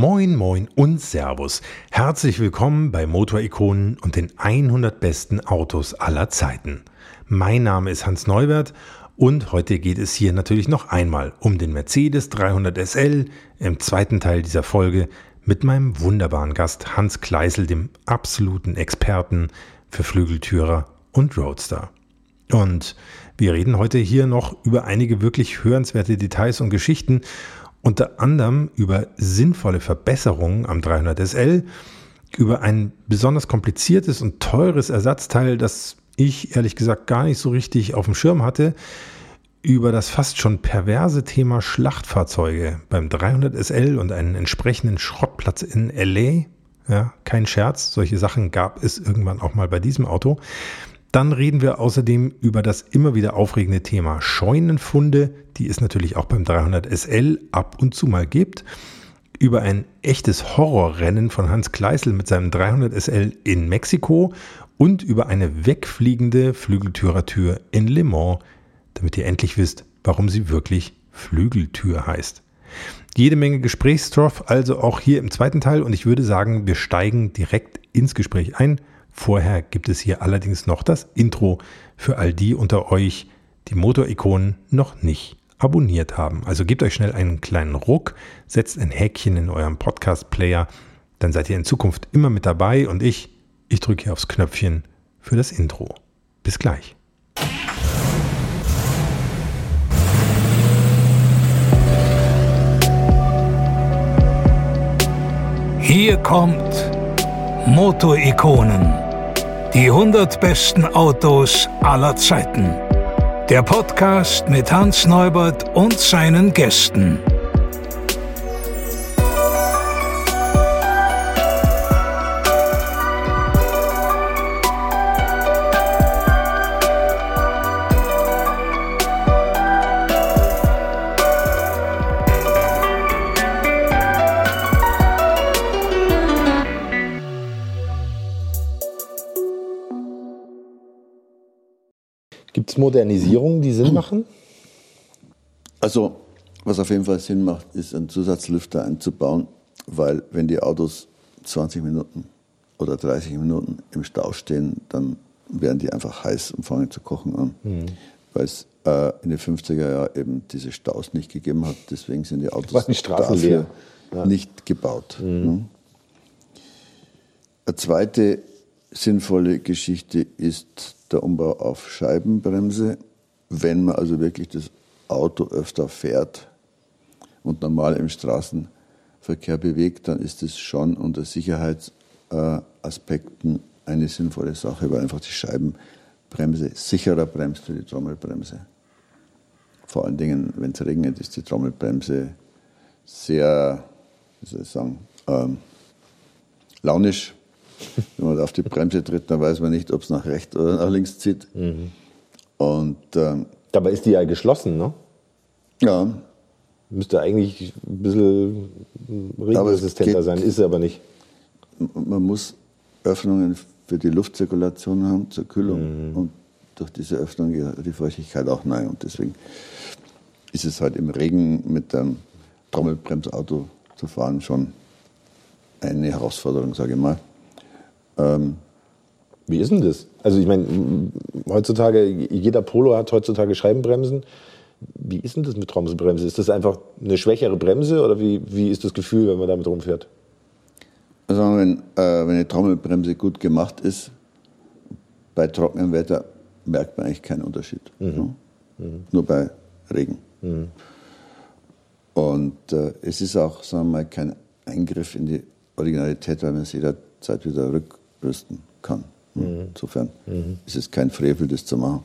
Moin, moin und Servus. Herzlich willkommen bei Motorikonen und den 100 besten Autos aller Zeiten. Mein Name ist Hans Neubert und heute geht es hier natürlich noch einmal um den Mercedes 300 SL im zweiten Teil dieser Folge mit meinem wunderbaren Gast Hans Kleisel, dem absoluten Experten für Flügeltürer und Roadster. Und wir reden heute hier noch über einige wirklich hörenswerte Details und Geschichten unter anderem über sinnvolle Verbesserungen am 300 SL, über ein besonders kompliziertes und teures Ersatzteil, das ich ehrlich gesagt gar nicht so richtig auf dem Schirm hatte, über das fast schon perverse Thema Schlachtfahrzeuge beim 300 SL und einen entsprechenden Schrottplatz in LA. Ja, kein Scherz, solche Sachen gab es irgendwann auch mal bei diesem Auto. Dann reden wir außerdem über das immer wieder aufregende Thema Scheunenfunde, die es natürlich auch beim 300 SL ab und zu mal gibt. Über ein echtes Horrorrennen von Hans Kleisel mit seinem 300 SL in Mexiko und über eine wegfliegende Flügeltürertür in Le Mans, damit ihr endlich wisst, warum sie wirklich Flügeltür heißt. Jede Menge Gesprächsstoff, also auch hier im zweiten Teil und ich würde sagen, wir steigen direkt ins Gespräch ein. Vorher gibt es hier allerdings noch das Intro für all die unter euch, die Motorikonen noch nicht abonniert haben. Also gebt euch schnell einen kleinen Ruck, setzt ein Häkchen in eurem Podcast-Player, dann seid ihr in Zukunft immer mit dabei und ich, ich drücke hier aufs Knöpfchen für das Intro. Bis gleich. Hier kommt Motorikonen die 100 besten Autos aller Zeiten. Der Podcast mit Hans Neubert und seinen Gästen. Modernisierungen, die Sinn machen? Also, was auf jeden Fall Sinn macht, ist einen Zusatzlüfter einzubauen, weil wenn die Autos 20 Minuten oder 30 Minuten im Stau stehen, dann werden die einfach heiß und fangen zu kochen an. Mhm. Weil es äh, in den 50er Jahren eben diese Staus nicht gegeben hat. Deswegen sind die Autos die dafür ja. nicht gebaut. Mhm. Ne? Eine zweite sinnvolle Geschichte ist der Umbau auf Scheibenbremse. Wenn man also wirklich das Auto öfter fährt und normal im Straßenverkehr bewegt, dann ist es schon unter Sicherheitsaspekten eine sinnvolle Sache, weil einfach die Scheibenbremse sicherer bremst wie die Trommelbremse. Vor allen Dingen, wenn es regnet, ist die Trommelbremse sehr, wie soll ich sagen, ähm, launisch wenn man auf die Bremse tritt, dann weiß man nicht, ob es nach rechts oder nach links zieht. Mhm. Und, ähm, Dabei ist die ja geschlossen, ne? Ja. Müsste eigentlich ein bisschen regenresistenter sein, ist sie aber nicht. Man muss Öffnungen für die Luftzirkulation haben, zur Kühlung. Mhm. Und durch diese Öffnung geht die Feuchtigkeit auch rein. Und deswegen ist es halt im Regen mit einem Trommelbremsauto zu fahren schon eine Herausforderung, sage ich mal. Ähm, wie ist denn das? Also ich meine, heutzutage, jeder Polo hat heutzutage Scheibenbremsen. Wie ist denn das mit Trommelbremse? Ist das einfach eine schwächere Bremse oder wie, wie ist das Gefühl, wenn man damit rumfährt? Also wenn, äh, wenn eine Trommelbremse gut gemacht ist, bei trockenem Wetter merkt man eigentlich keinen Unterschied. Mhm. Ne? Mhm. Nur bei Regen. Mhm. Und äh, es ist auch, sagen wir mal, kein Eingriff in die Originalität, weil man es jederzeit wieder rück, rüsten kann. Mhm. Insofern mhm. ist es kein Frevel, das zu machen.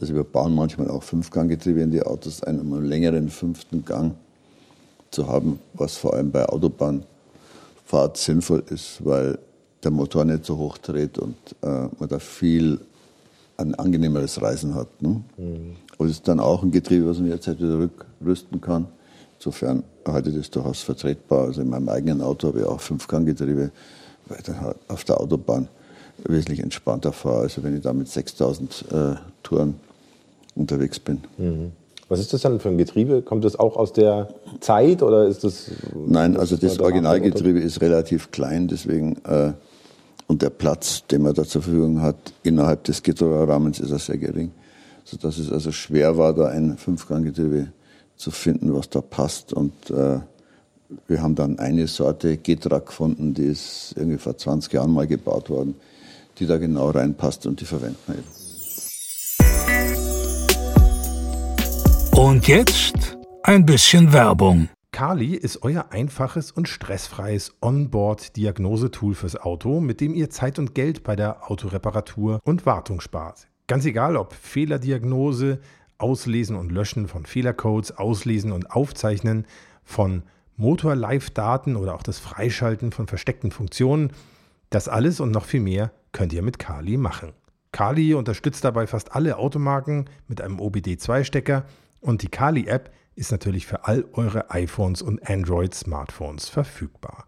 Also wir bauen manchmal auch Fünfganggetriebe in die Autos ein, um einen längeren fünften Gang zu haben, was vor allem bei Autobahnfahrt sinnvoll ist, weil der Motor nicht so hoch dreht und äh, man da viel ein angenehmeres Reisen hat. Ne? Mhm. Aber es ist dann auch ein Getriebe, was man jederzeit wieder rückrüsten kann. Insofern halte ich das durchaus vertretbar. Also in meinem eigenen Auto habe ich auch Fünfganggetriebe halt auf der Autobahn wesentlich entspannter fahre, als wenn ich da mit 6000 äh, Touren unterwegs bin. Mhm. Was ist das dann für ein Getriebe? Kommt das auch aus der Zeit oder ist das? Nein, also das Originalgetriebe ist relativ klein, deswegen äh, und der Platz, den man da zur Verfügung hat, innerhalb des Gitterrohrrahmens ist er sehr gering, sodass es also schwer war, da ein Fünfganggetriebe zu finden, was da passt. Und äh, wir haben dann eine Sorte Getra gefunden, die ist irgendwie vor 20 Jahren mal gebaut worden, die da genau reinpasst und die verwenden wir eben. Und jetzt ein bisschen Werbung. Kali ist euer einfaches und stressfreies Onboard-Diagnosetool fürs Auto, mit dem ihr Zeit und Geld bei der Autoreparatur und Wartung spart. Ganz egal, ob Fehlerdiagnose, Auslesen und Löschen von Fehlercodes, Auslesen und Aufzeichnen von Motor-Live-Daten oder auch das Freischalten von versteckten Funktionen, das alles und noch viel mehr könnt ihr mit Kali machen. Kali unterstützt dabei fast alle Automarken mit einem OBD2-Stecker und die Kali-App ist natürlich für all eure iPhones und Android-Smartphones verfügbar.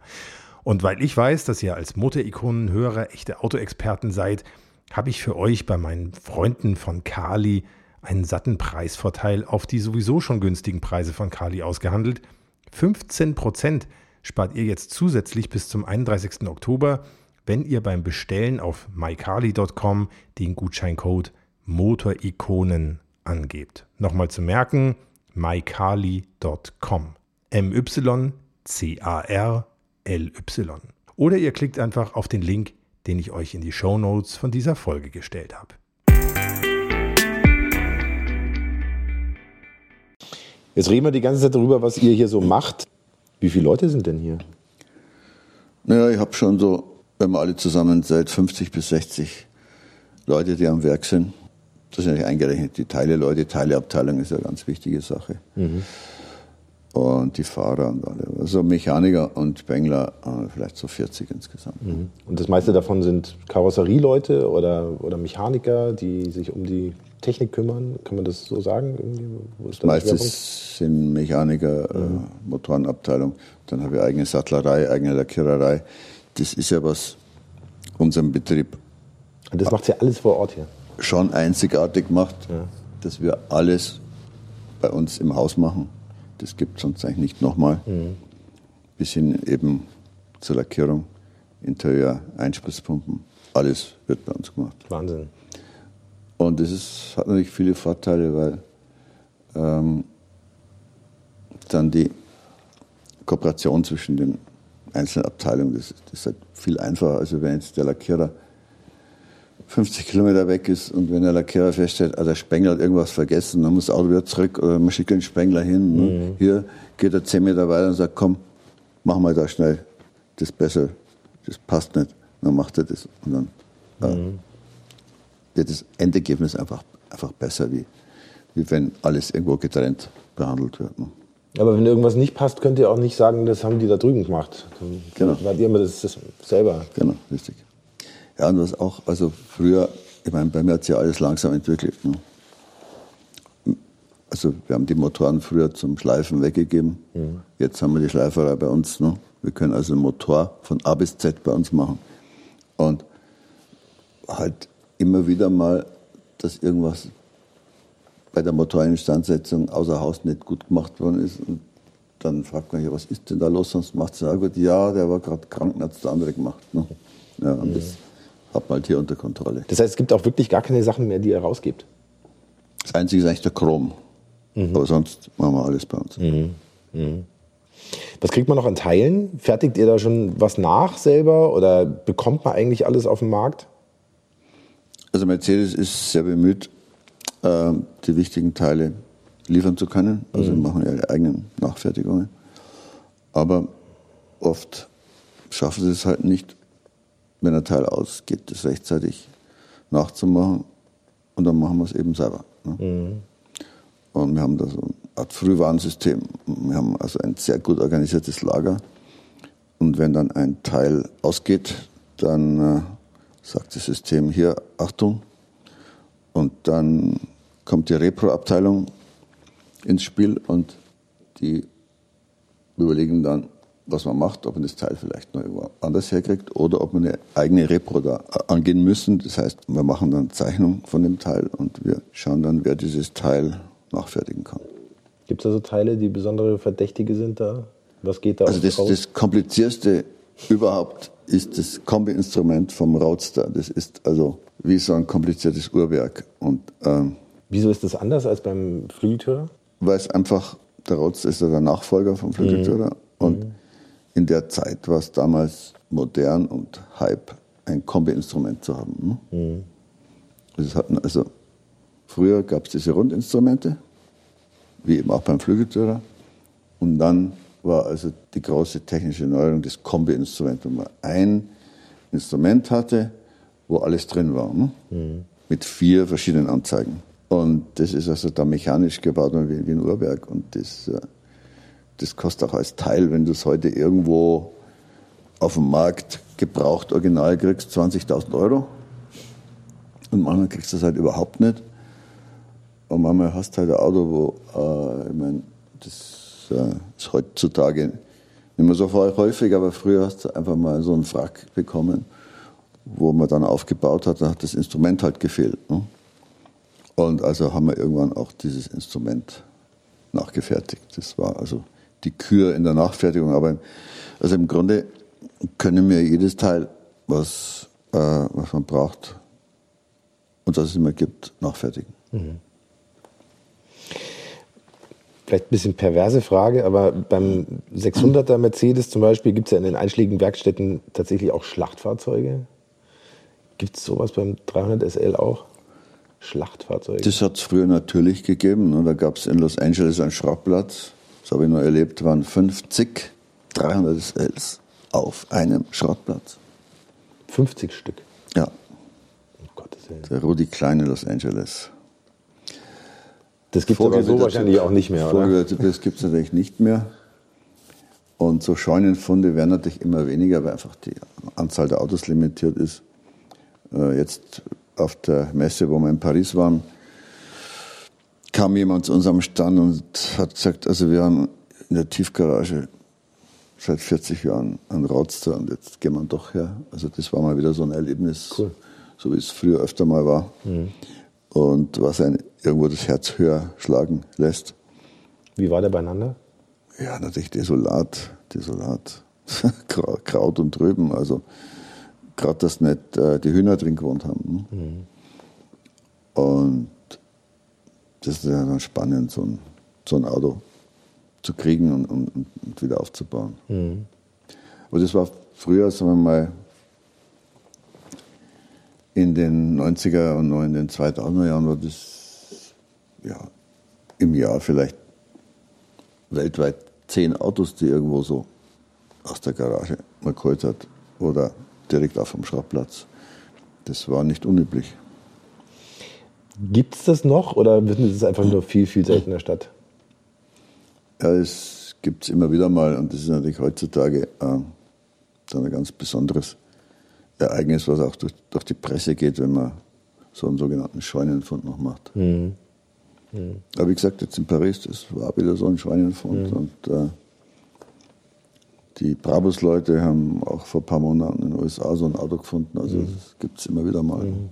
Und weil ich weiß, dass ihr als Motorikonen-Hörer echte Autoexperten seid, habe ich für euch bei meinen Freunden von Kali einen satten Preisvorteil auf die sowieso schon günstigen Preise von Kali ausgehandelt. 15% spart ihr jetzt zusätzlich bis zum 31. Oktober, wenn ihr beim Bestellen auf mykali.com den Gutscheincode Motorikonen angebt. Nochmal zu merken, mykali.com. M-Y-C-A-R-L-Y. Oder ihr klickt einfach auf den Link, den ich euch in die Show Notes von dieser Folge gestellt habe. Jetzt reden wir die ganze Zeit darüber, was ihr hier so macht. Wie viele Leute sind denn hier? Naja, ich habe schon so, wenn wir alle zusammen seit 50 bis 60 Leute, die am Werk sind. Das sind ja eingerechnet die Teile-Leute. Teileabteilung ist ja eine ganz wichtige Sache. Mhm. Und die Fahrer und alle. Also Mechaniker und Spengler, äh, vielleicht so 40 insgesamt. Mhm. Und das meiste davon sind Karosserieleute oder, oder Mechaniker, die sich um die Technik kümmern? Kann man das so sagen? das meiste sind Mechaniker, mhm. äh, Motorenabteilung. Dann habe ich eigene Sattlerei, eigene Lackiererei. Das ist ja was unserem Betrieb. Und das macht ja alles vor Ort hier schon einzigartig macht, ja. dass wir alles bei uns im Haus machen. Das gibt es sonst eigentlich nicht nochmal. Mhm. Bis hin eben zur Lackierung, Interieur, Einspritzpumpen, alles wird bei uns gemacht. Wahnsinn. Und das ist, hat natürlich viele Vorteile, weil ähm, dann die Kooperation zwischen den einzelnen Abteilungen, das, das ist halt viel einfacher. Also wenn jetzt der Lackierer 50 Kilometer weg ist und wenn der Lackierer feststellt, ah, der Spengler hat irgendwas vergessen, dann muss das Auto wieder zurück oder man schickt den Spengler hin. Ne? Mhm. Hier geht er 10 Meter weiter und sagt, komm, mach mal da schnell, das ist besser, das passt nicht. dann macht er das und dann äh, mhm. Wird das Endergebnis einfach, einfach besser, wie, wie wenn alles irgendwo getrennt behandelt wird. Ne? Aber wenn irgendwas nicht passt, könnt ihr auch nicht sagen, das haben die da drüben gemacht. Dann genau. Weil ihr immer das, das selber. Genau, richtig. Ja, und was auch, also früher, ich meine, bei mir hat sich ja alles langsam entwickelt. Ne? Also wir haben die Motoren früher zum Schleifen weggegeben. Mhm. Jetzt haben wir die Schleiferei bei uns. Ne? Wir können also einen Motor von A bis Z bei uns machen. Und halt immer wieder mal, dass irgendwas bei der Motorinstandsetzung außer Haus nicht gut gemacht worden ist. Und dann fragt man sich, was ist denn da los? Sonst macht es ja gut, ja, der war gerade krank, hat es der andere gemacht. Ne? Ja, und mhm. das hab halt hier unter Kontrolle. Das heißt, es gibt auch wirklich gar keine Sachen mehr, die ihr rausgibt? Das Einzige ist eigentlich der Chrom. Mhm. Aber sonst machen wir alles bei uns. Mhm. Mhm. Was kriegt man noch an Teilen? Fertigt ihr da schon was nach selber oder bekommt man eigentlich alles auf dem Markt? Also Mercedes ist sehr bemüht, äh, die wichtigen Teile liefern zu können. Also mhm. machen ihre eigenen Nachfertigungen. Aber oft schaffen sie es halt nicht wenn ein Teil ausgeht, das rechtzeitig nachzumachen und dann machen wir es eben selber. Ne? Mhm. Und wir haben da so eine Art Frühwarnsystem. Wir haben also ein sehr gut organisiertes Lager. Und wenn dann ein Teil ausgeht, dann äh, sagt das System hier, Achtung. Und dann kommt die Repro-Abteilung ins Spiel und die überlegen dann, was man macht, ob man das Teil vielleicht noch irgendwo anders herkriegt oder ob man eine eigene Repro da angehen müssen. Das heißt, wir machen dann Zeichnung von dem Teil und wir schauen dann, wer dieses Teil nachfertigen kann. Gibt es da so Teile, die besondere Verdächtige sind da? Was geht da Also das, das komplizierteste überhaupt ist das Kombi-Instrument vom Roadster. Das ist also wie so ein kompliziertes Uhrwerk. Und, ähm, Wieso ist das anders als beim Flügeltürer? Weil es einfach, der Roadster ist ja der Nachfolger vom Flügeltürer. Mhm. Und mhm. in der Zeit war es damals modern und Hype, ein Kombi-Instrument zu haben. Ne? Mhm. Hatten also, früher gab es diese Rundinstrumente, wie eben auch beim Flügeltürer. Und dann war also die große technische Neuerung das Kombi-Instrument, wo man ein Instrument hatte, wo alles drin war, ne? mhm. mit vier verschiedenen Anzeigen. Und das ist also da mechanisch gebaut wie, wie ein Uhrwerk. Und das, äh, das kostet auch als Teil, wenn du es heute irgendwo auf dem Markt gebraucht original kriegst, 20.000 Euro. Und manchmal kriegst du es halt überhaupt nicht. Und manchmal hast du halt ein Auto, wo, äh, ich meine, das äh, ist heutzutage nicht mehr so häufig, aber früher hast du einfach mal so einen Frack bekommen, wo man dann aufgebaut hat, da hat das Instrument halt gefehlt. Ne? Und also haben wir irgendwann auch dieses Instrument nachgefertigt. Das war also die Kür in der Nachfertigung. Aber also im Grunde können wir jedes Teil, was, äh, was man braucht und das es immer gibt, nachfertigen. Mhm. Vielleicht ein bisschen perverse Frage, aber beim 600er Mercedes zum Beispiel gibt es ja in den einschlägigen Werkstätten tatsächlich auch Schlachtfahrzeuge. Gibt es sowas beim 300 SL auch? Schlachtfahrzeuge? Das hat es früher natürlich gegeben. Ne? Da gab es in Los Angeles einen Schrottplatz. Das habe ich nur erlebt, waren 50 300 SLs auf einem Schrottplatz. 50 Stück? Ja. Um Gottes Willen. Der Rudi Kleine Los Angeles. Das gibt es aber so wahrscheinlich auch nicht mehr, oder? Das gibt es natürlich nicht mehr. Und so Scheunenfunde werden natürlich immer weniger, weil einfach die Anzahl der Autos limitiert ist. Äh, jetzt auf der Messe, wo wir in Paris waren, kam jemand zu unserem Stand und hat gesagt, also wir haben in der Tiefgarage seit 40 Jahren einen Roadster und jetzt gehen wir doch her. Also das war mal wieder so ein Erlebnis, cool. so wie es früher öfter mal war. Mhm. Und was ein irgendwo das Herz höher schlagen lässt. Wie war der beieinander? Ja, natürlich desolat, desolat. Kraut und Trüben, also gerade, dass nicht äh, die Hühner drin gewohnt haben. Ne? Mhm. Und das ist ja dann spannend, so ein, so ein Auto zu kriegen und, und, und wieder aufzubauen. Mhm. Aber das war früher, sagen wir mal, in den 90er und noch in den 2000er Jahren war das ja, im Jahr vielleicht weltweit zehn Autos, die irgendwo so aus der Garage mal geholt hat. Oder direkt auf dem Schrottplatz. Das war nicht unüblich. Gibt es das noch oder wird es einfach nur viel, viel seltener statt? Ja, es gibt es immer wieder mal und das ist natürlich heutzutage äh, ein ganz besonderes Ereignis, was auch durch, durch, die Presse geht, wenn man so einen sogenannten Scheunenfund noch macht. Mhm. Mhm. Aber wie gesagt, jetzt in Paris, das war wieder so ein Scheunenfund mhm. und äh, die Brabus-Leute haben auch vor ein paar Monaten in den USA so ein Auto gefunden. Also mhm. das gibt es immer wieder mal. Mhm.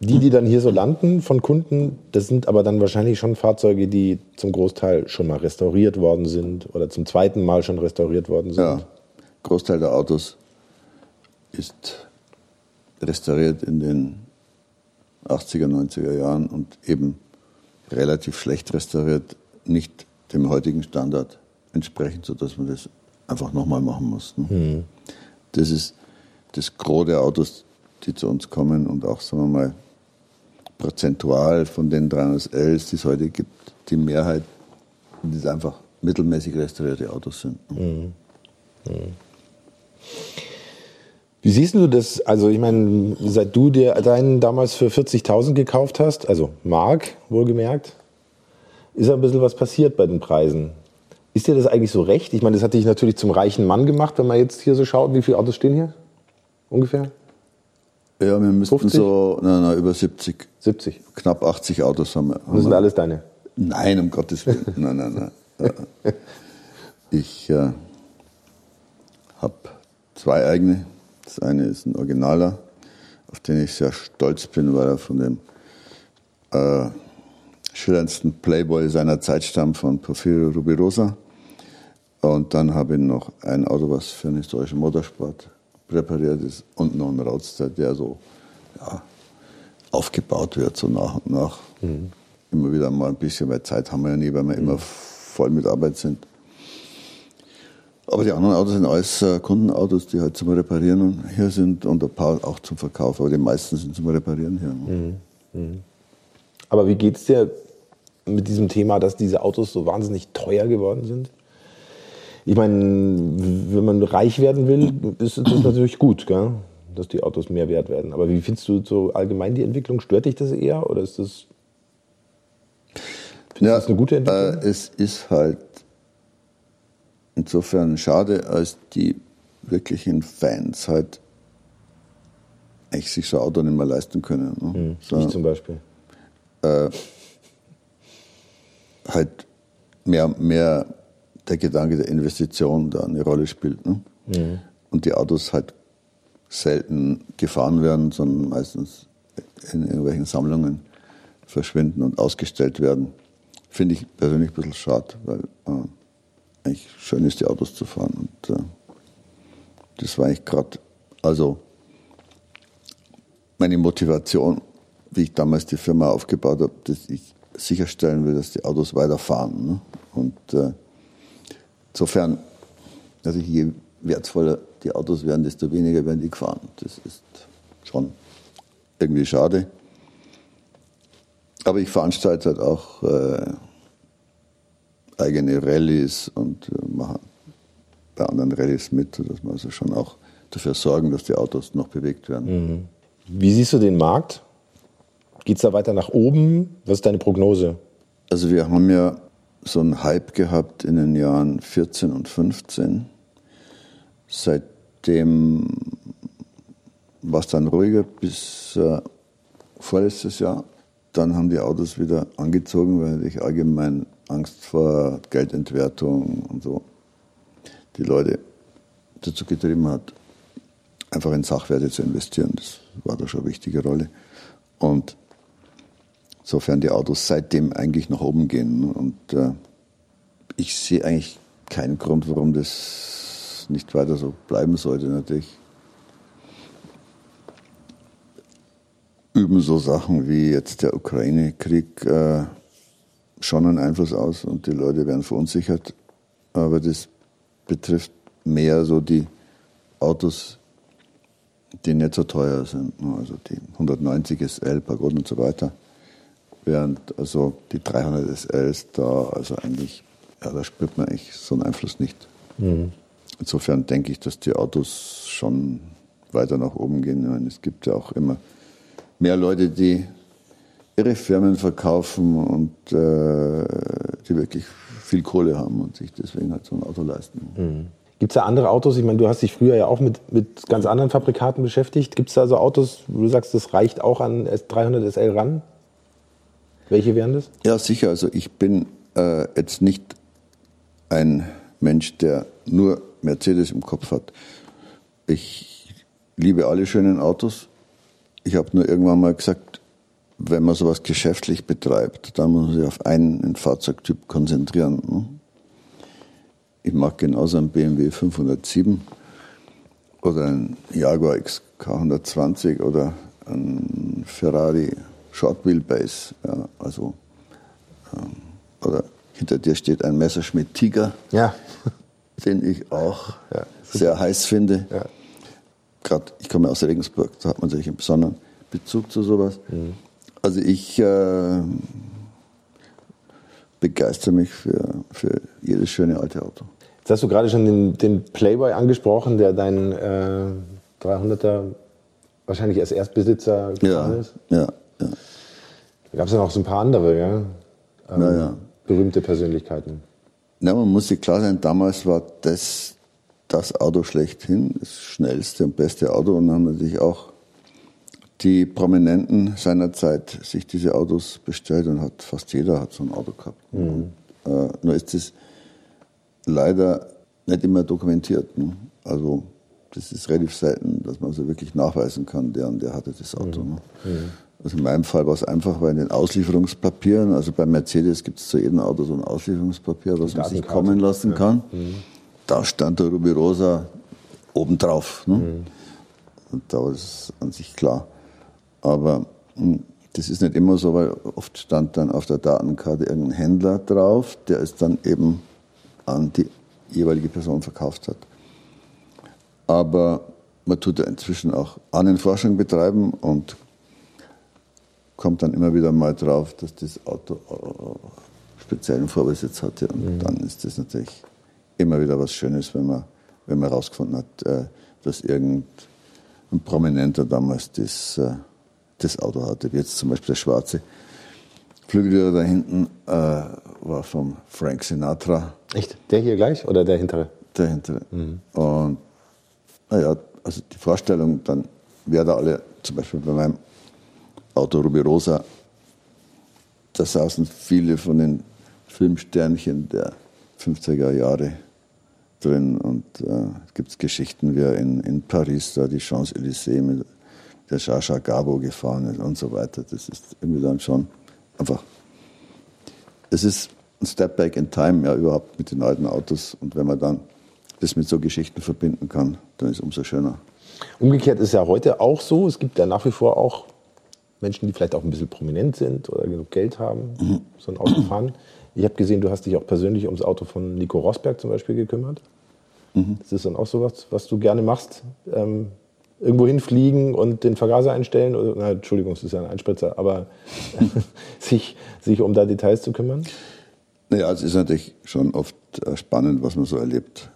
Die, die dann hier so landen von Kunden, das sind aber dann wahrscheinlich schon Fahrzeuge, die zum Großteil schon mal restauriert worden sind oder zum zweiten Mal schon restauriert worden sind. Ja, Großteil der Autos ist restauriert in den 80er, 90er Jahren und eben relativ schlecht restauriert, nicht dem heutigen Standard entsprechend, sodass man das einfach nochmal machen muss. Ne? Mhm. Das ist das Gros der Autos, die zu uns kommen und auch, sagen wir mal, prozentual von den 300Ls, die es heute gibt, die Mehrheit, die einfach mittelmäßig restaurierte Autos sind. Mhm. Mhm. Wie siehst du das? Also ich meine, seit du dir deinen damals für 40.000 gekauft hast, also Mark wohlgemerkt, ist ein bisschen was passiert bei den Preisen. Ist dir das eigentlich so recht? Ich meine, das hat dich natürlich zum reichen Mann gemacht, wenn man jetzt hier so schaut. Wie viele Autos stehen hier? Ungefähr? Ja, wir müssten 50? so, nein, nein, über 70. 70? Knapp 80 Autos haben wir. Haben das sind wir. alles deine? Nein, um Gottes Willen. nein, nein, nein. Ich äh, habe zwei eigene. Das eine ist ein Originaler, auf den ich sehr stolz bin, weil er von dem äh, schillerndsten Playboy seiner Zeit stammt von Porfirio Rubirosa. Und dann habe ich noch ein Auto, was für einen historischen Motorsport präpariert ist und noch ein Roadster, der so ja, aufgebaut wird, so nach und nach. Mhm. Immer wieder mal ein bisschen, weil Zeit haben wir ja nie, weil wir mhm. immer voll mit Arbeit sind. Aber die anderen Autos sind alles äh, Kundenautos, die halt zum Reparieren hier sind und ein paar auch zum Verkauf. Aber die meisten sind zum Reparieren hier. Mhm. Mhm. Aber wie geht es dir mit diesem Thema, dass diese Autos so wahnsinnig teuer geworden sind? Ich meine, wenn man reich werden will, ist das natürlich gut, gell? dass die Autos mehr wert werden. Aber wie findest du so allgemein die Entwicklung? Stört dich das eher oder ist das, ja, das eine gute Entwicklung? Äh, es ist halt insofern schade, als die wirklichen Fans halt eigentlich sich so ein Auto nicht mehr leisten können. Ne? Hm, so, ich zum Beispiel. Äh, halt mehr, mehr der Gedanke der Investition da eine Rolle spielt. Ne? Mhm. Und die Autos halt selten gefahren werden, sondern meistens in irgendwelchen Sammlungen verschwinden und ausgestellt werden. Finde ich persönlich ein bisschen schade, weil äh, eigentlich schön ist, die Autos zu fahren. Und äh, das war eigentlich gerade, also meine Motivation, wie ich damals die Firma aufgebaut habe, dass ich sicherstellen will, dass die Autos weiterfahren. Ne? Und äh, insofern, also je wertvoller die Autos werden, desto weniger werden die gefahren. Das ist schon irgendwie schade. Aber ich veranstalte halt auch äh, eigene Rallyes und äh, mache bei anderen Rallyes mit, dass wir also schon auch dafür sorgen, dass die Autos noch bewegt werden. Mhm. Wie siehst du den Markt? Geht es da weiter nach oben? Was ist deine Prognose? Also wir haben ja so einen Hype gehabt in den Jahren 14 und 15. Seitdem war es dann ruhiger bis äh, vorletztes Jahr. Dann haben die Autos wieder angezogen, weil ich allgemein Angst vor Geldentwertung und so die Leute dazu getrieben hat, einfach in Sachwerte zu investieren. Das war da schon eine wichtige Rolle. Und Insofern die Autos seitdem eigentlich nach oben gehen. Und äh, ich sehe eigentlich keinen Grund, warum das nicht weiter so bleiben sollte. Natürlich üben so Sachen wie jetzt der Ukraine-Krieg äh, schon einen Einfluss aus und die Leute werden verunsichert. Aber das betrifft mehr so die Autos, die nicht so teuer sind. Also die 190 SL, Pagode und so weiter Während also die 300 SLs da, also eigentlich, ja, da spürt man eigentlich so einen Einfluss nicht. Mhm. Insofern denke ich, dass die Autos schon weiter nach oben gehen. Meine, es gibt ja auch immer mehr Leute, die ihre Firmen verkaufen und äh, die wirklich viel Kohle haben und sich deswegen halt so ein Auto leisten. Mhm. Gibt es da andere Autos? Ich meine, du hast dich früher ja auch mit, mit ganz anderen Fabrikaten beschäftigt. Gibt es da so Autos, wo du sagst, das reicht auch an 300 SL ran? Welche wären das? Ja, sicher. Also ich bin äh, jetzt nicht ein Mensch, der nur Mercedes im Kopf hat. Ich liebe alle schönen Autos. Ich habe nur irgendwann mal gesagt, wenn man sowas geschäftlich betreibt, dann muss man sich auf einen Fahrzeugtyp konzentrieren. Ne? Ich mag genauso einen BMW 507 oder einen Jaguar XK 120 oder einen Ferrari Short Wheelbase. Ja, also, ähm, oder hinter dir steht ein Messerschmitt Tiger, ja. den ich auch ja, sehr heiß finde. Ja. Gerade, ich komme aus Regensburg, da hat man natürlich einen besonderen Bezug zu sowas. Mhm. Also ich äh, begeister mich für, für jedes schöne alte Auto. Jetzt hast du gerade schon den, den Playboy angesprochen, der dein äh, 300er wahrscheinlich als Erstbesitzer gefahren ja, ist. Ja, ja. Da gab es ja noch so ein paar andere, ja? Ähm, ja, ja. Berühmte Persönlichkeiten. Na, man muss sich klar sein, damals war das das Auto schlechthin, das schnellste und beste Auto und dann haben natürlich auch die Prominenten seiner Zeit sich diese Autos bestellt und hat fast jeder hat so ein Auto gehabt. Mhm. Äh, nur ist es leider nicht immer dokumentiert. Ne? Also das ist relativ selten, dass man so wirklich nachweisen kann, der und der hatte das Auto. Mhm. Ne? Also in meinem Fall war es einfach, weil in den Auslieferungspapieren, also bei Mercedes gibt es zu jedem Auto so ein Auslieferungspapier, was man sich kommen lassen ja. kann. Mhm. Da stand der Rubirosa obendrauf. Ne? Mhm. Und da war es an sich klar. Aber hm, das ist nicht immer so, weil oft stand dann auf der Datenkarte irgendein Händler drauf, der es dann eben an die jeweilige Person verkauft hat. Aber man tut ja inzwischen auch Ahnenforschung betreiben und kommt dann immer wieder mal drauf, dass das Auto äh, speziellen Vorbesitz hatte. Und mhm. dann ist das natürlich immer wieder was Schönes, wenn man, wenn man herausgefunden hat, äh, dass irgendein Prominenter damals das, äh, das Auto hatte. Wie jetzt zum Beispiel der schwarze Flügeltürer da hinten äh, war vom Frank Sinatra. Echt? Der hier gleich oder der hintere? Der hintere. Mhm. Und naja, also die Vorstellung, dann wer da alle, zum Beispiel bei meinem Auto Rubirosa, da saßen viele von den Filmsternchen der 50er Jahre drin und äh, gibt es Geschichten, wie er in, in Paris da die Champs-Élysées mit der Shasha Gabo gefahren ist und so weiter. Das ist irgendwie dann schon einfach, es ist ein Step back in time, ja, überhaupt mit den alten Autos. Und wenn man dann das mit so Geschichten verbinden kann, dann ist es umso schöner. Umgekehrt ist ja heute auch so, es gibt ja nach wie vor auch Menschen, die vielleicht auch ein bisschen prominent sind oder genug Geld haben, mhm. so ein Auto fahren. Ich habe gesehen, du hast dich auch persönlich ums Auto von Nico Rosberg zum Beispiel gekümmert. Mhm. Das ist dann auch sowas, was du gerne machst. Ähm, irgendwo hinfliegen und den Vergaser einstellen. Oder, na, Entschuldigung, es ist ja ein Einspritzer, aber sich, sich um da Details zu kümmern? Naja, es ist natürlich schon oft äh, spannend, was man so erlebt.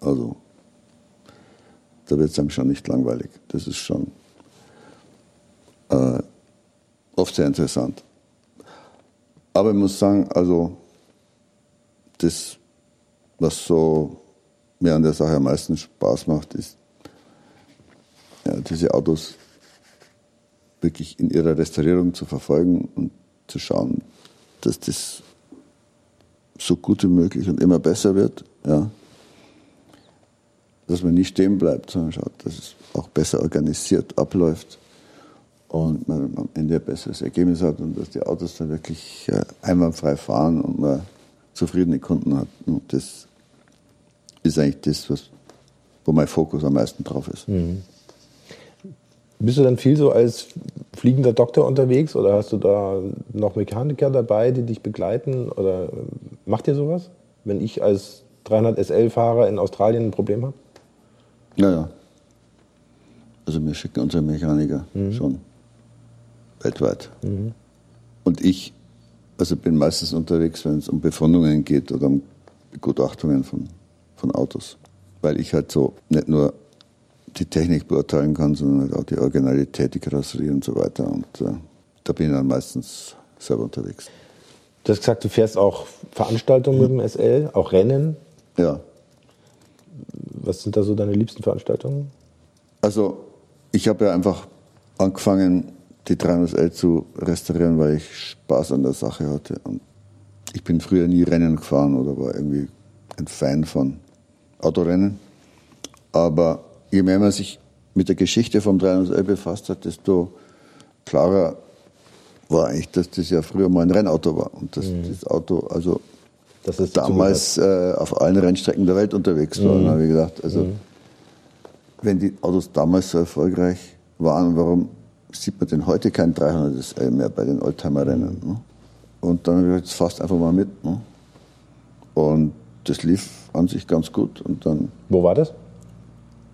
Also, da wird es einem schon nicht langweilig. Das ist schon äh, oft sehr interessant. Aber ich muss sagen, also das, was so mir an der Sache am meisten Spaß macht, ist diese Autos wirklich in ihrer Restaurierung zu verfolgen und zu schauen, dass das so gut wie möglich und immer besser wird. Ja. Dass man nicht stehen bleibt, sondern schaut, dass es auch besser organisiert abläuft und man am Ende ein besseres Ergebnis hat und dass die Autos dann wirklich äh, einwandfrei fahren und man zufriedene Kunden hat. Und das ist eigentlich das, was, wo mein Fokus am meisten drauf ist. Mhm. Bist du dann viel so als fliegender Doktor unterwegs oder hast du da noch Mechaniker dabei, die dich begleiten? Oder macht ihr sowas, wenn ich als 300 SL-Fahrer in Australien ein Problem habe? Ja, ja. Also wir schicken unsere Mechaniker mhm. schon weltweit. Mhm. Und ich also bin meistens unterwegs, wenn es um Befundungen geht oder um Begutachtungen von, von Autos. Weil ich halt so nicht nur die Technik beurteilen kann, sondern halt auch die Originalität, die Karosserie und so weiter. Und äh, da bin ich dann meistens selber unterwegs. Du hast gesagt, du fährst auch Veranstaltungen mit dem SL, auch Rennen. Ja. Was sind da so deine liebsten Veranstaltungen? Also, ich habe ja einfach angefangen, die 300L zu restaurieren, weil ich Spaß an der Sache hatte. Und ich bin früher nie Rennen gefahren oder war irgendwie ein Fan von Autorennen. Aber je mehr man sich mit der Geschichte vom 300L befasst hat, desto klarer war eigentlich, dass das ja früher mal ein Rennauto war. Und dass mhm. das Auto also das damals äh, auf allen Rennstrecken der Welt unterwegs war. Mhm. Habe ich gedacht, also mhm. wenn die Autos damals so erfolgreich waren, warum sieht man denn heute kein 300 SL mehr bei den Oldtimer-Rennen? Ne? Und dann habe ich jetzt fast einfach mal mit. Ne? Und das lief an sich ganz gut. Und dann Wo war das?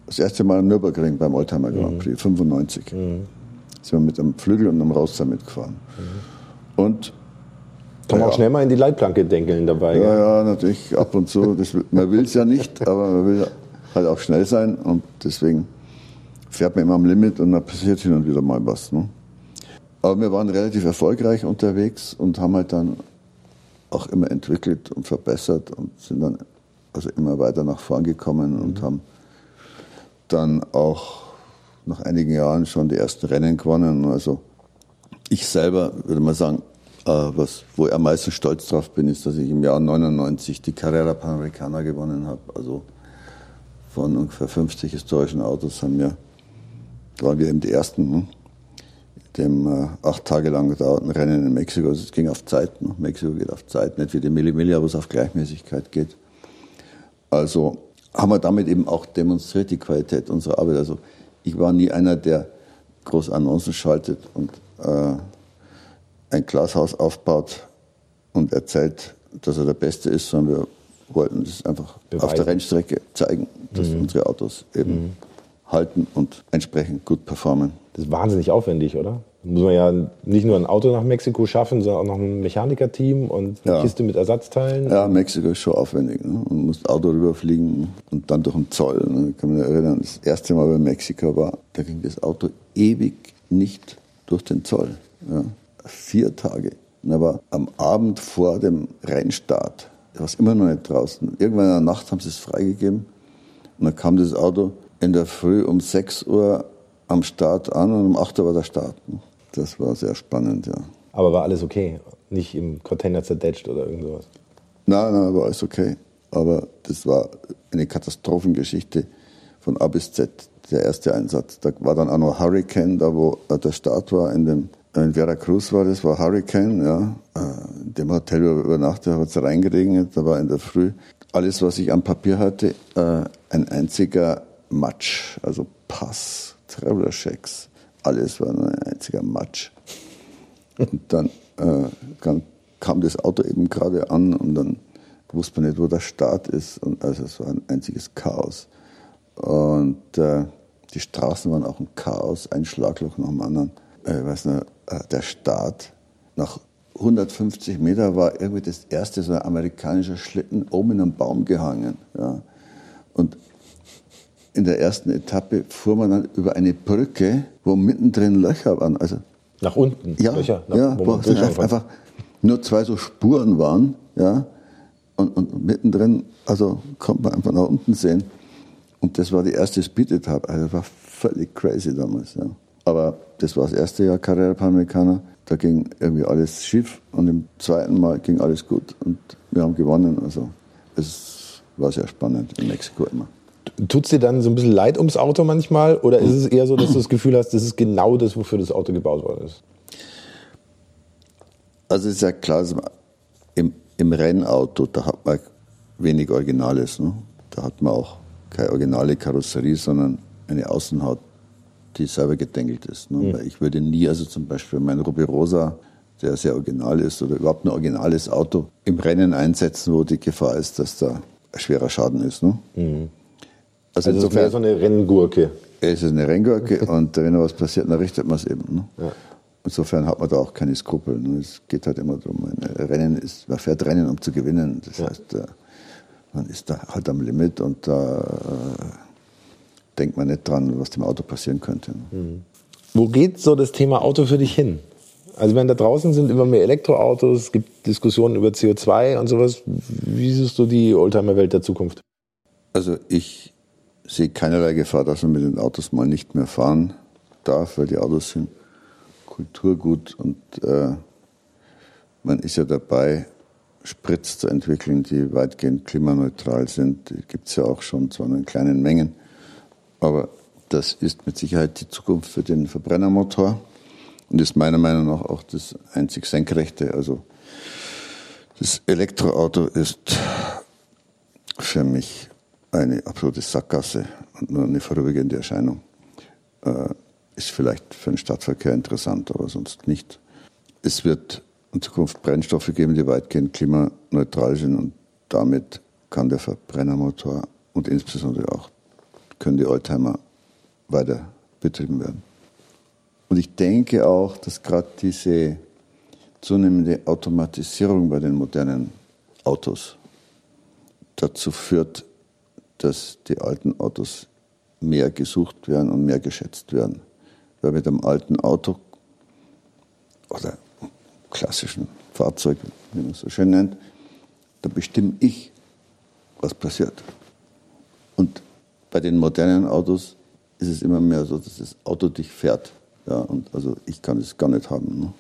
Das erste Mal in Nürburgring beim Oldtimer Grand Prix, mhm. 95. Mhm. Sind wir mit einem Flügel und einem Rausser mitgefahren. Mhm. Und kann man ja. auch schnell mal in die Leitplanke denkeln dabei. Ja, ja, natürlich ab und zu. Das, man will es ja nicht, aber man will halt auch schnell sein und deswegen fährt man immer am Limit und dann passiert hin und wieder mal was. Ne? Aber wir waren relativ erfolgreich unterwegs und haben halt dann auch immer entwickelt und verbessert und sind dann also immer weiter nach vorn gekommen mhm. und haben dann auch nach einigen Jahren schon die ersten Rennen gewonnen. Also ich selber würde mal sagen, äh, was, wo ich am meisten stolz drauf bin, ist, dass ich im Jahr 99 die Carrera Panamericana gewonnen habe. Also von ungefähr 50 historischen Autos haben wir, waren wir eben die ersten, ne? dem äh, acht Tage lang gedauerten Rennen in Mexiko. Also es ging auf Zeit. Ne? Mexiko geht auf Zeit, nicht wie die Millimillia, wo es auf Gleichmäßigkeit geht. Also haben wir damit eben auch demonstriert die Qualität unserer Arbeit. Also ich war nie einer, der groß Annoncen schaltet und äh, ein Glashaus aufbaut und erzählt, dass er der Beste ist, sondern wir wollten das einfach Beweisen. auf der Rennstrecke zeigen, dass mhm. unsere Autos eben mhm. halten und entsprechend gut performen. Das ist wahnsinnig aufwendig, oder? Muss man ja nicht nur ein Auto nach Mexiko schaffen, sondern auch noch ein Mechanikerteam und eine ja. Kiste mit Ersatzteilen. Ja, Mexiko ist schon aufwendig. Ne? Man muss das Auto rüberfliegen und dann durch den Zoll. Ne? Ich kann mich erinnern, das erste Mal bei Mexiko war, da ging das Auto ewig nicht durch den Zoll. Ja? Vier Tage. Und aber am Abend vor dem Rennstart, war es immer noch nicht draußen. Irgendwann in der Nacht haben sie es freigegeben und dann kam das Auto in der Früh um 6 Uhr am Start an und um 8 Uhr war der Start. Das war sehr spannend, ja. Aber war alles okay? Nicht im Container zerdetscht oder irgend sowas? Nein, nein, war alles okay. Aber das war eine Katastrophengeschichte von A bis Z, der erste Einsatz. Da war dann auch noch Hurricane, da wo der Start war, in, dem, in Veracruz war das, war Hurricane, ja. Äh, in dem Hotel übernachtet, hat es reingeregnet, da war in der Früh alles, was ich am Papier hatte, äh, ein einziger Matsch, also Pass, Traveler Checks, alles war nur ein einziger Matsch. Und dann, äh, dann kam das Auto eben gerade an und dann wusste man nicht, wo der Start ist. Und also es war ein einziges Chaos. Und äh, die Straßen waren auch ein Chaos, ein Schlagloch nach dem anderen. Äh, ich weiß nicht, äh, der Start nach 150 Meter war irgendwie das erste so ein amerikanischer Schlitten oben in einem Baum gehangen. Ja. Und in der ersten Etappe fuhr man dann über eine Brücke, wo mittendrin Löcher waren. Also nach unten ja, Löcher, nach, ja, wo, wo einfach, einfach nur zwei so Spuren waren, ja, und, und mittendrin, also konnte man einfach nach unten sehen. Und das war die erste Speed-Etappe. Also war völlig crazy damals. Ja. Aber das war das erste Jahr Carrera Panamericana. Da ging irgendwie alles schief und im zweiten Mal ging alles gut und wir haben gewonnen. Also es war sehr spannend in Mexiko immer. Tut es dir dann so ein bisschen leid ums Auto manchmal oder ist es eher so, dass du das Gefühl hast, das ist genau das, wofür das Auto gebaut worden ist? Also ist ja klar, im, im Rennauto, da hat man wenig Originales. Ne? Da hat man auch keine originale Karosserie, sondern eine Außenhaut, die selber gedengelt ist. Ne? Mhm. Ich würde nie, also zum Beispiel mein Ruby Rosa, der sehr original ist, oder überhaupt ein originales Auto im Rennen einsetzen, wo die Gefahr ist, dass da ein schwerer Schaden ist. Ne? Mhm. Also, also insofern, so eine Renngurke. Es ist eine Renngurke und wenn da was passiert, dann richtet man es eben. Ne? Ja. Insofern hat man da auch keine Skrupel. Ne? Es geht halt immer darum, Rennen ist, man fährt Rennen, um zu gewinnen. Das ja. heißt, äh, man ist da halt am Limit und da äh, denkt man nicht dran, was dem Auto passieren könnte. Mhm. Wo geht so das Thema Auto für dich hin? Also wenn da draußen sind immer mehr Elektroautos, es gibt Diskussionen über CO2 und sowas. Wie siehst du die Oldtimer-Welt der Zukunft? Also ich sehe keinerlei Gefahr, dass man mit den Autos mal nicht mehr fahren darf, weil die Autos sind Kulturgut und äh, man ist ja dabei, Spritz zu entwickeln, die weitgehend klimaneutral sind. Die gibt es ja auch schon, zwar in kleinen Mengen, aber das ist mit Sicherheit die Zukunft für den Verbrennermotor und ist meiner Meinung nach auch das einzig Senkrechte. Also das Elektroauto ist für mich eine absolute Sackgasse und nur eine vorübergehende Erscheinung. Äh, ist vielleicht für den Stadtverkehr interessant, aber sonst nicht. Es wird in Zukunft Brennstoffe geben, die weitgehend klimaneutral sind und damit kann der Verbrennermotor und insbesondere auch können die Oldtimer weiter betrieben werden. Und ich denke auch, dass gerade diese zunehmende Automatisierung bei den modernen Autos dazu führt, dass die alten Autos mehr gesucht werden und mehr geschätzt werden. Weil mit einem alten Auto oder klassischen Fahrzeug, wie man es so schön nennt, da bestimme ich, was passiert. Und bei den modernen Autos ist es immer mehr so, dass das Auto dich fährt. Ja, und also ich kann es gar nicht haben. Ne?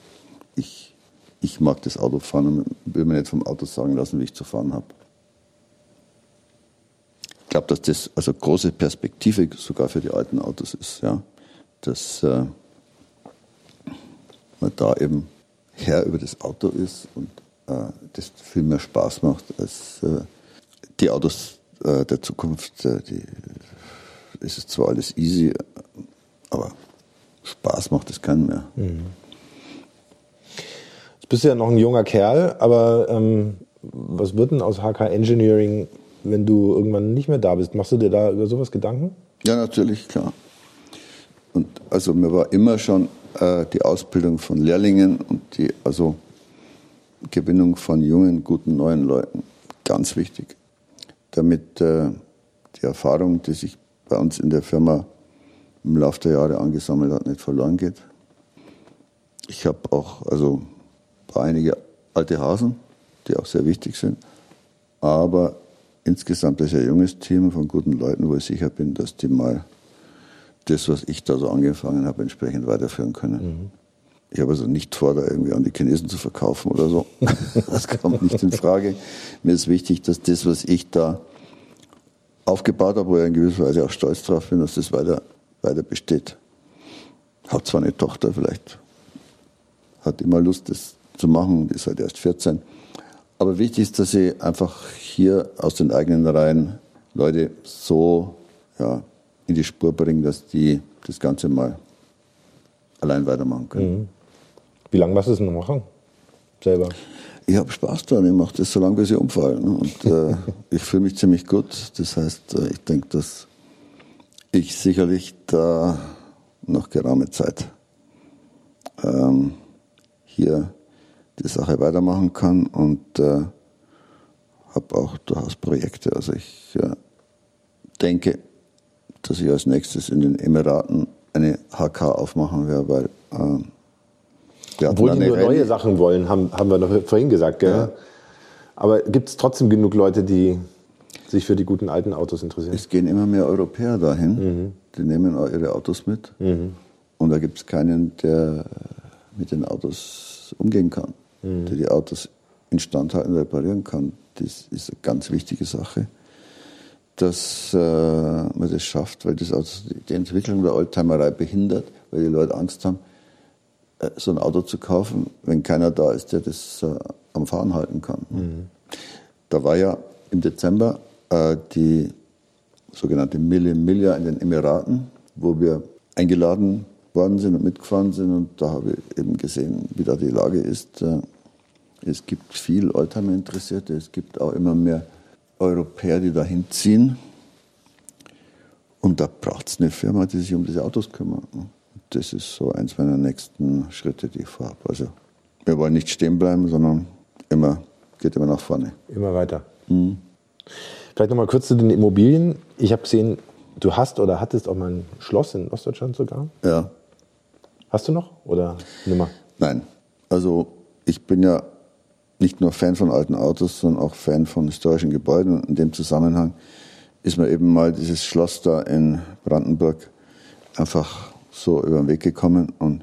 Ich, ich mag das Auto fahren und will mir nicht vom Auto sagen lassen, wie ich zu fahren habe. Glaube, dass das also große Perspektive sogar für die alten Autos ist, ja. Dass äh, man da eben Herr über das Auto ist und äh, das viel mehr Spaß macht als äh, die Autos äh, der Zukunft. Äh, die, es ist zwar alles easy, aber Spaß macht es keinen mehr. Mhm. Jetzt bist ja noch ein junger Kerl, aber ähm, was wird denn aus HK Engineering, wenn du irgendwann nicht mehr da bist? Machst du dir da über sowas Gedanken? Ja, natürlich, klar. Und also mir war immer schon äh, die Ausbildung von Lehrlingen und die also Gewinnung von jungen, guten, neuen Leuten ganz wichtig, damit äh, die Erfahrung, die sich bei uns in der Firma im Laufe der Jahre angesammelt hat, nicht verloren geht. Ich habe auch also einige alte Hasen, die auch sehr wichtig sind, aber insgesamt ist ein junges Team von guten Leuten, wo ich sicher bin, dass die mal das, was ich da so angefangen habe, entsprechend weiterführen können. Mhm. Ich habe also nicht vor, da irgendwie an die Chinesen zu verkaufen oder so. Das kommt nicht in Frage. Mir ist wichtig, dass das, was ich da aufgebaut habe, wo ich in gewisser Weise auch stolz drauf bin, dass das weiter, weiter besteht. Hat zwar eine Tochter, vielleicht hat immer Lust, das zu machen, die ist halt erst 14. Aber wichtig ist, dass sie einfach hier aus den eigenen Reihen Leute so ja, in die Spur bringen, dass die das Ganze mal allein weitermachen können. Mhm. Wie lange machst du es noch machen? Selber? Ich habe Spaß daran, ich mache das so lange, bis ich umfalle. Ne? Und äh, ich fühle mich ziemlich gut. Das heißt, äh, ich denke, dass ich sicherlich da noch geraume Zeit ähm, hier die Sache weitermachen kann und äh, habe auch durchaus Projekte. Also ich äh, denke, dass ich als nächstes in den Emiraten eine HK aufmachen werde, weil äh, wir Obwohl die nur Rallye. neue Sachen wollen, haben, haben wir noch vorhin gesagt. Gell? Ja. Aber gibt es trotzdem genug Leute, die sich für die guten alten Autos interessieren? Es gehen immer mehr Europäer dahin. Mhm. Die nehmen auch ihre Autos mit. Mhm. Und da gibt es keinen, der mit den Autos umgehen kann, mhm. der die Autos instand halten, reparieren kann. Das ist eine ganz wichtige Sache, dass äh, man das schafft, weil das Auto die Entwicklung der Oldtimerei behindert, weil die Leute Angst haben, äh, so ein Auto zu kaufen, wenn keiner da ist, der das äh, am Fahren halten kann. Mhm. Da war ja im Dezember äh, die sogenannte Mille Miglia in den Emiraten, wo wir eingeladen worden sind und mitgefahren sind. Und da habe ich eben gesehen, wie da die Lage ist. Es gibt viel Oldtimer-Interessierte, es gibt auch immer mehr Europäer, die dahin ziehen. Und da braucht es eine Firma, die sich um diese Autos kümmert. Das ist so eins meiner nächsten Schritte, die ich vorhabe. Also wir wollen nicht stehen bleiben, sondern immer, geht immer nach vorne. Immer weiter. Mhm. Vielleicht nochmal kurz zu den Immobilien. Ich habe gesehen, du hast oder hattest auch mal ein Schloss in Ostdeutschland sogar. Ja. Hast du noch oder nimmer? Nein. Also ich bin ja nicht nur Fan von alten Autos, sondern auch Fan von historischen Gebäuden. Und in dem Zusammenhang ist mir eben mal dieses Schloss da in Brandenburg einfach so über den Weg gekommen und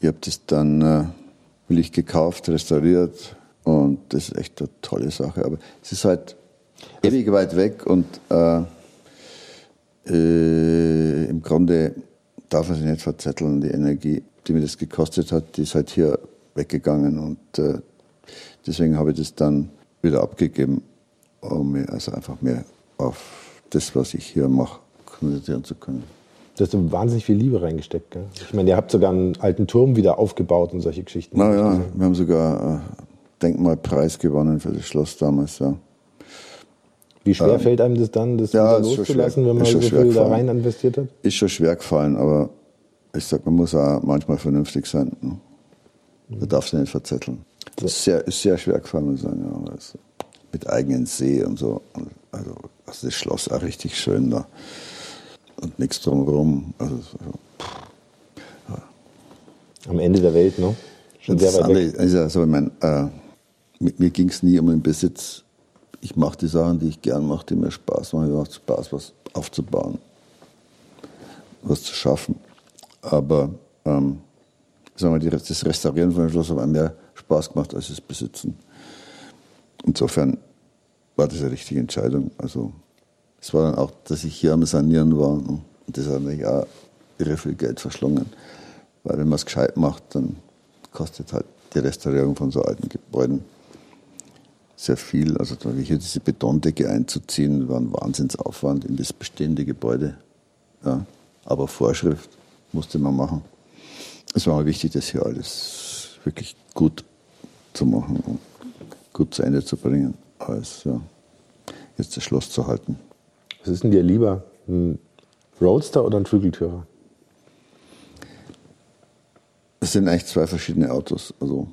ich habe das dann äh, willig gekauft, restauriert und das ist echt eine tolle Sache. Aber es ist halt ewig weit weg und äh, äh, im Grunde darf man sich nicht verzetteln. Die Energie, die mir das gekostet hat, die ist halt hier weggegangen und äh, deswegen habe ich das dann wieder abgegeben, um mir also einfach mehr auf das, was ich hier mache, konzentrieren zu können. Du hast so wahnsinnig viel Liebe reingesteckt. Gell? Ich meine, ihr habt sogar einen alten Turm wieder aufgebaut und solche Geschichten. Naja, wir haben sogar äh, Denkmalpreis gewonnen für das Schloss damals. Ja. Wie schwer ähm, fällt einem das dann, das ja, loszulassen, wenn man so viel da rein investiert hat? Ist schon schwer gefallen, aber ich sag, man muss auch manchmal vernünftig sein. Ne? Man mhm. darf sich nicht verzetteln. Das ist sehr, ist sehr schwer gefallen, muss ich sagen. Ja, also mit eigenen See und so. Also, also das Schloss auch richtig schön da und nichts drumherum. Also, ja. Am Ende der Welt, ne? Schon sehr weit weg. Also, also, ich mein, äh, mit mir ging es nie um den Besitz. Ich mache die Sachen, die ich gern mache, die mir Spaß machen. Mir macht Spaß, was aufzubauen, was zu schaffen. Aber ähm, sagen wir, das Restaurieren von dem Schloss mir mehr Spaß gemacht als das Besitzen. Insofern war das eine richtige Entscheidung. Also Es war dann auch, dass ich hier am Sanieren war. Und das hat natürlich auch irre viel Geld verschlungen. Weil wenn man es gescheit macht, dann kostet halt die Restaurierung von so alten Gebäuden sehr viel. Also hier diese Betondecke einzuziehen, war ein Wahnsinnsaufwand in das bestehende Gebäude. Ja, aber Vorschrift musste man machen. Es war mir wichtig, das hier alles wirklich gut zu machen und gut zu Ende zu bringen, als ja, jetzt das Schloss zu halten. Was ist denn dir lieber, ein Roadster oder ein Flügeltürer? Es sind eigentlich zwei verschiedene Autos. Also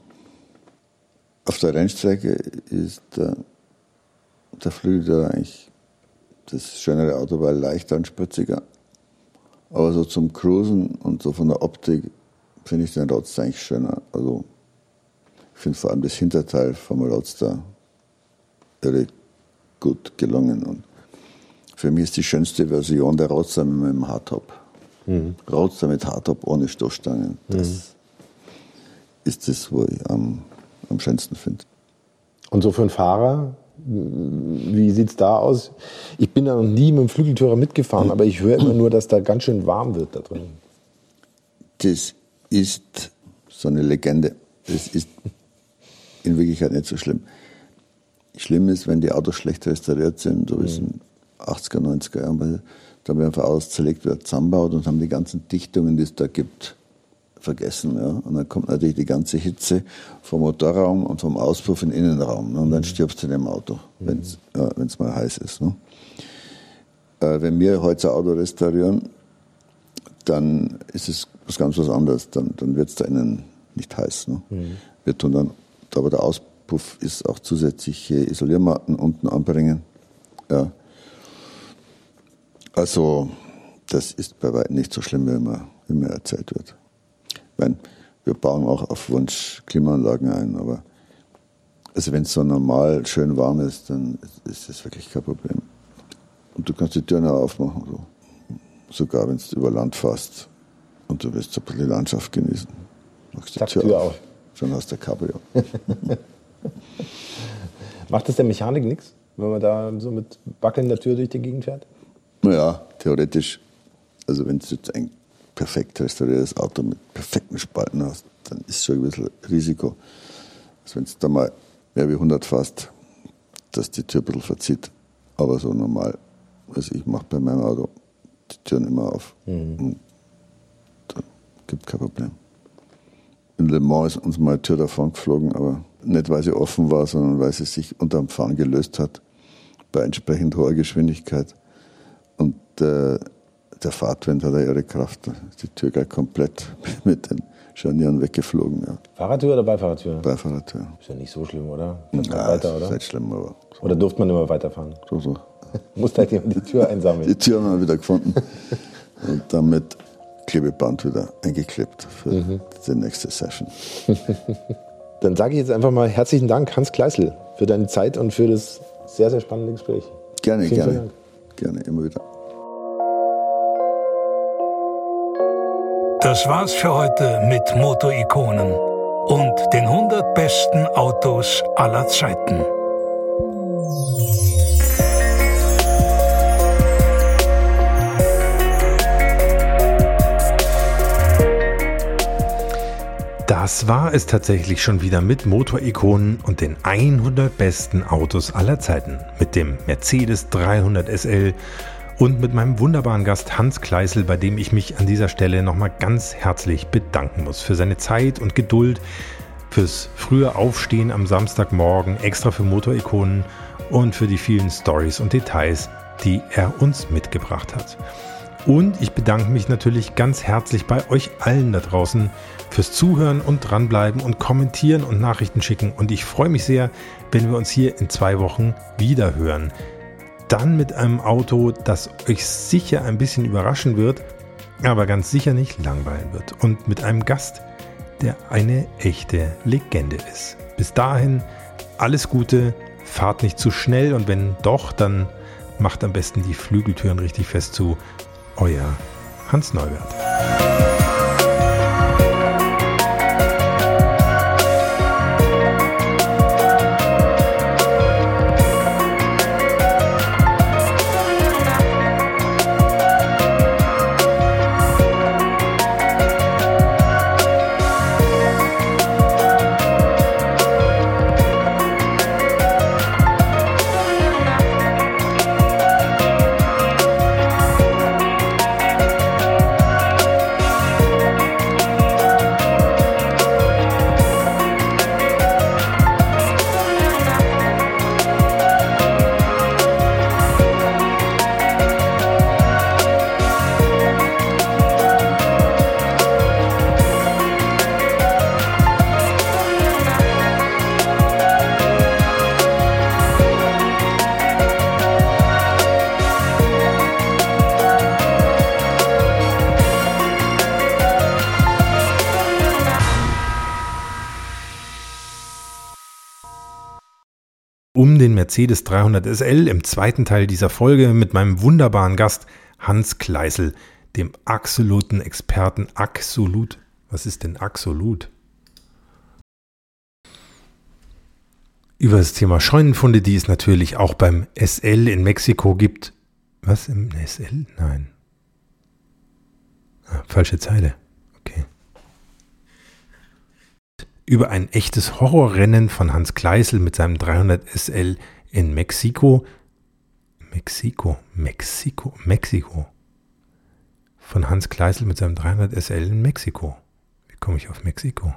auf der Rennstrecke ist der, der Flügeltürer eigentlich das schönere Auto, weil leichter und spritziger. Aber so zum Cruisen und so von der Optik finde ich den Roadster eigentlich schöner. Also finde vor allem das Hinterteil vom Roadster irre gut gelungen. Und für mich ist die schönste Version der Roadster mit einem Hardtop. Mhm. Roadster mit Hardtop ohne Stoßstangen. Das mhm. ist das, wo ich am, am schönsten finde. Und so für einen Fahrer, wie sieht es da aus? Ich bin da noch nie mit dem Flügeltürer mitgefahren, aber ich höre immer nur, dass da ganz schön warm wird da drin. Das ist so eine Legende. Das ist in Wirklichkeit nicht so schlimm. Schlimm ist, wenn die Autos schlecht restauriert sind, so wie es in den 80er, 90er Jahren war. Da haben einfach alles zerlegt, wieder zusammenbaut und haben die ganzen Dichtungen, die es da gibt, vergessen. Ja. Und dann kommt natürlich die ganze Hitze vom Motorraum und vom Auspuff in den Innenraum. Ne. Und dann mhm. stirbst du in dem Auto, wenn es ja, mal heiß ist. Ne. Äh, wenn wir heute ein Auto restaurieren, dann ist es was ganz was anderes. Dann, dann wird es da innen nicht heiß. Ne. Mhm. Wir tun dann, aber der Auspuff ist auch zusätzliche Isoliermatten unten anbringen. Ja. Also, das ist bei weitem nicht so schlimm, wie mir, wie mir erzählt wird. Ich meine, wir bauen auch auf Wunsch Klimaanlagen ein, aber also wenn es so normal schön warm ist, dann ist das wirklich kein Problem. Und du kannst die Türen auch aufmachen, so. sogar wenn du über Land fährst und du willst so ein bisschen die Landschaft genießen. Machst die Tür, Tür auf. auf. Schon hast du Cabrio. Macht das der Mechanik nichts, wenn man da so mit wackelnder Tür durch die Gegend fährt? Naja, theoretisch. Also wenn du jetzt ein perfekt restauriertes Auto mit perfekten Spalten hast, dann ist schon ein bisschen Risiko. Also wenn es da mal mehr wie 100 fährst, dass die Tür ein bisschen verzieht. Aber so normal. Also ich mache bei meinem Auto die Türen immer auf. Mhm. Und da gibt kein Problem. In Le Mans ist uns mal Tür davon geflogen, aber nicht, weil sie offen war, sondern weil sie sich unter dem Fahren gelöst hat, bei entsprechend hoher Geschwindigkeit. Und äh, der Fahrtwind hat ihre Kraft. Die Tür gleich komplett mit den Scharnieren weggeflogen. Ja. Fahrradtür oder Beifahrertür? Beifahrertür. Ist ja nicht so schlimm, oder? Ja, weiter, oder? Ist nicht schlimm, aber. So. Oder durfte man immer weiterfahren? So, so. Musste halt jemand die Tür einsammeln. Die Tür haben wir wieder gefunden. Und damit Klebeband wieder eingeklebt für mhm. die nächste Session. Dann sage ich jetzt einfach mal herzlichen Dank, Hans Kleißl, für deine Zeit und für das sehr, sehr spannende Gespräch. Gerne, Vielen gerne. Gerne, immer wieder. Das war's für heute mit Motorikonen und den 100 besten Autos aller Zeiten. Das war es tatsächlich schon wieder mit Motorikonen und den 100 besten Autos aller Zeiten. Mit dem Mercedes 300 SL und mit meinem wunderbaren Gast Hans Kleißel, bei dem ich mich an dieser Stelle nochmal ganz herzlich bedanken muss für seine Zeit und Geduld, fürs frühe Aufstehen am Samstagmorgen extra für Motorikonen und für die vielen Stories und Details, die er uns mitgebracht hat. Und ich bedanke mich natürlich ganz herzlich bei euch allen da draußen fürs Zuhören und dranbleiben und kommentieren und Nachrichten schicken. Und ich freue mich sehr, wenn wir uns hier in zwei Wochen wieder hören. Dann mit einem Auto, das euch sicher ein bisschen überraschen wird, aber ganz sicher nicht langweilen wird. Und mit einem Gast, der eine echte Legende ist. Bis dahin alles Gute, fahrt nicht zu schnell und wenn doch, dann macht am besten die Flügeltüren richtig fest zu euer Hans Neubert. Mercedes 300 SL im zweiten Teil dieser Folge mit meinem wunderbaren Gast Hans Kleisel, dem absoluten Experten. Absolut. Was ist denn absolut? Über das Thema Scheunenfunde, die es natürlich auch beim SL in Mexiko gibt. Was im SL? Nein. Ah, falsche Zeile. Okay. Über ein echtes Horrorrennen von Hans Kleisel mit seinem 300 SL in Mexiko. Mexiko, Mexiko, Mexiko. Von Hans Kleisel mit seinem 300 SL in Mexiko. Wie komme ich auf Mexiko?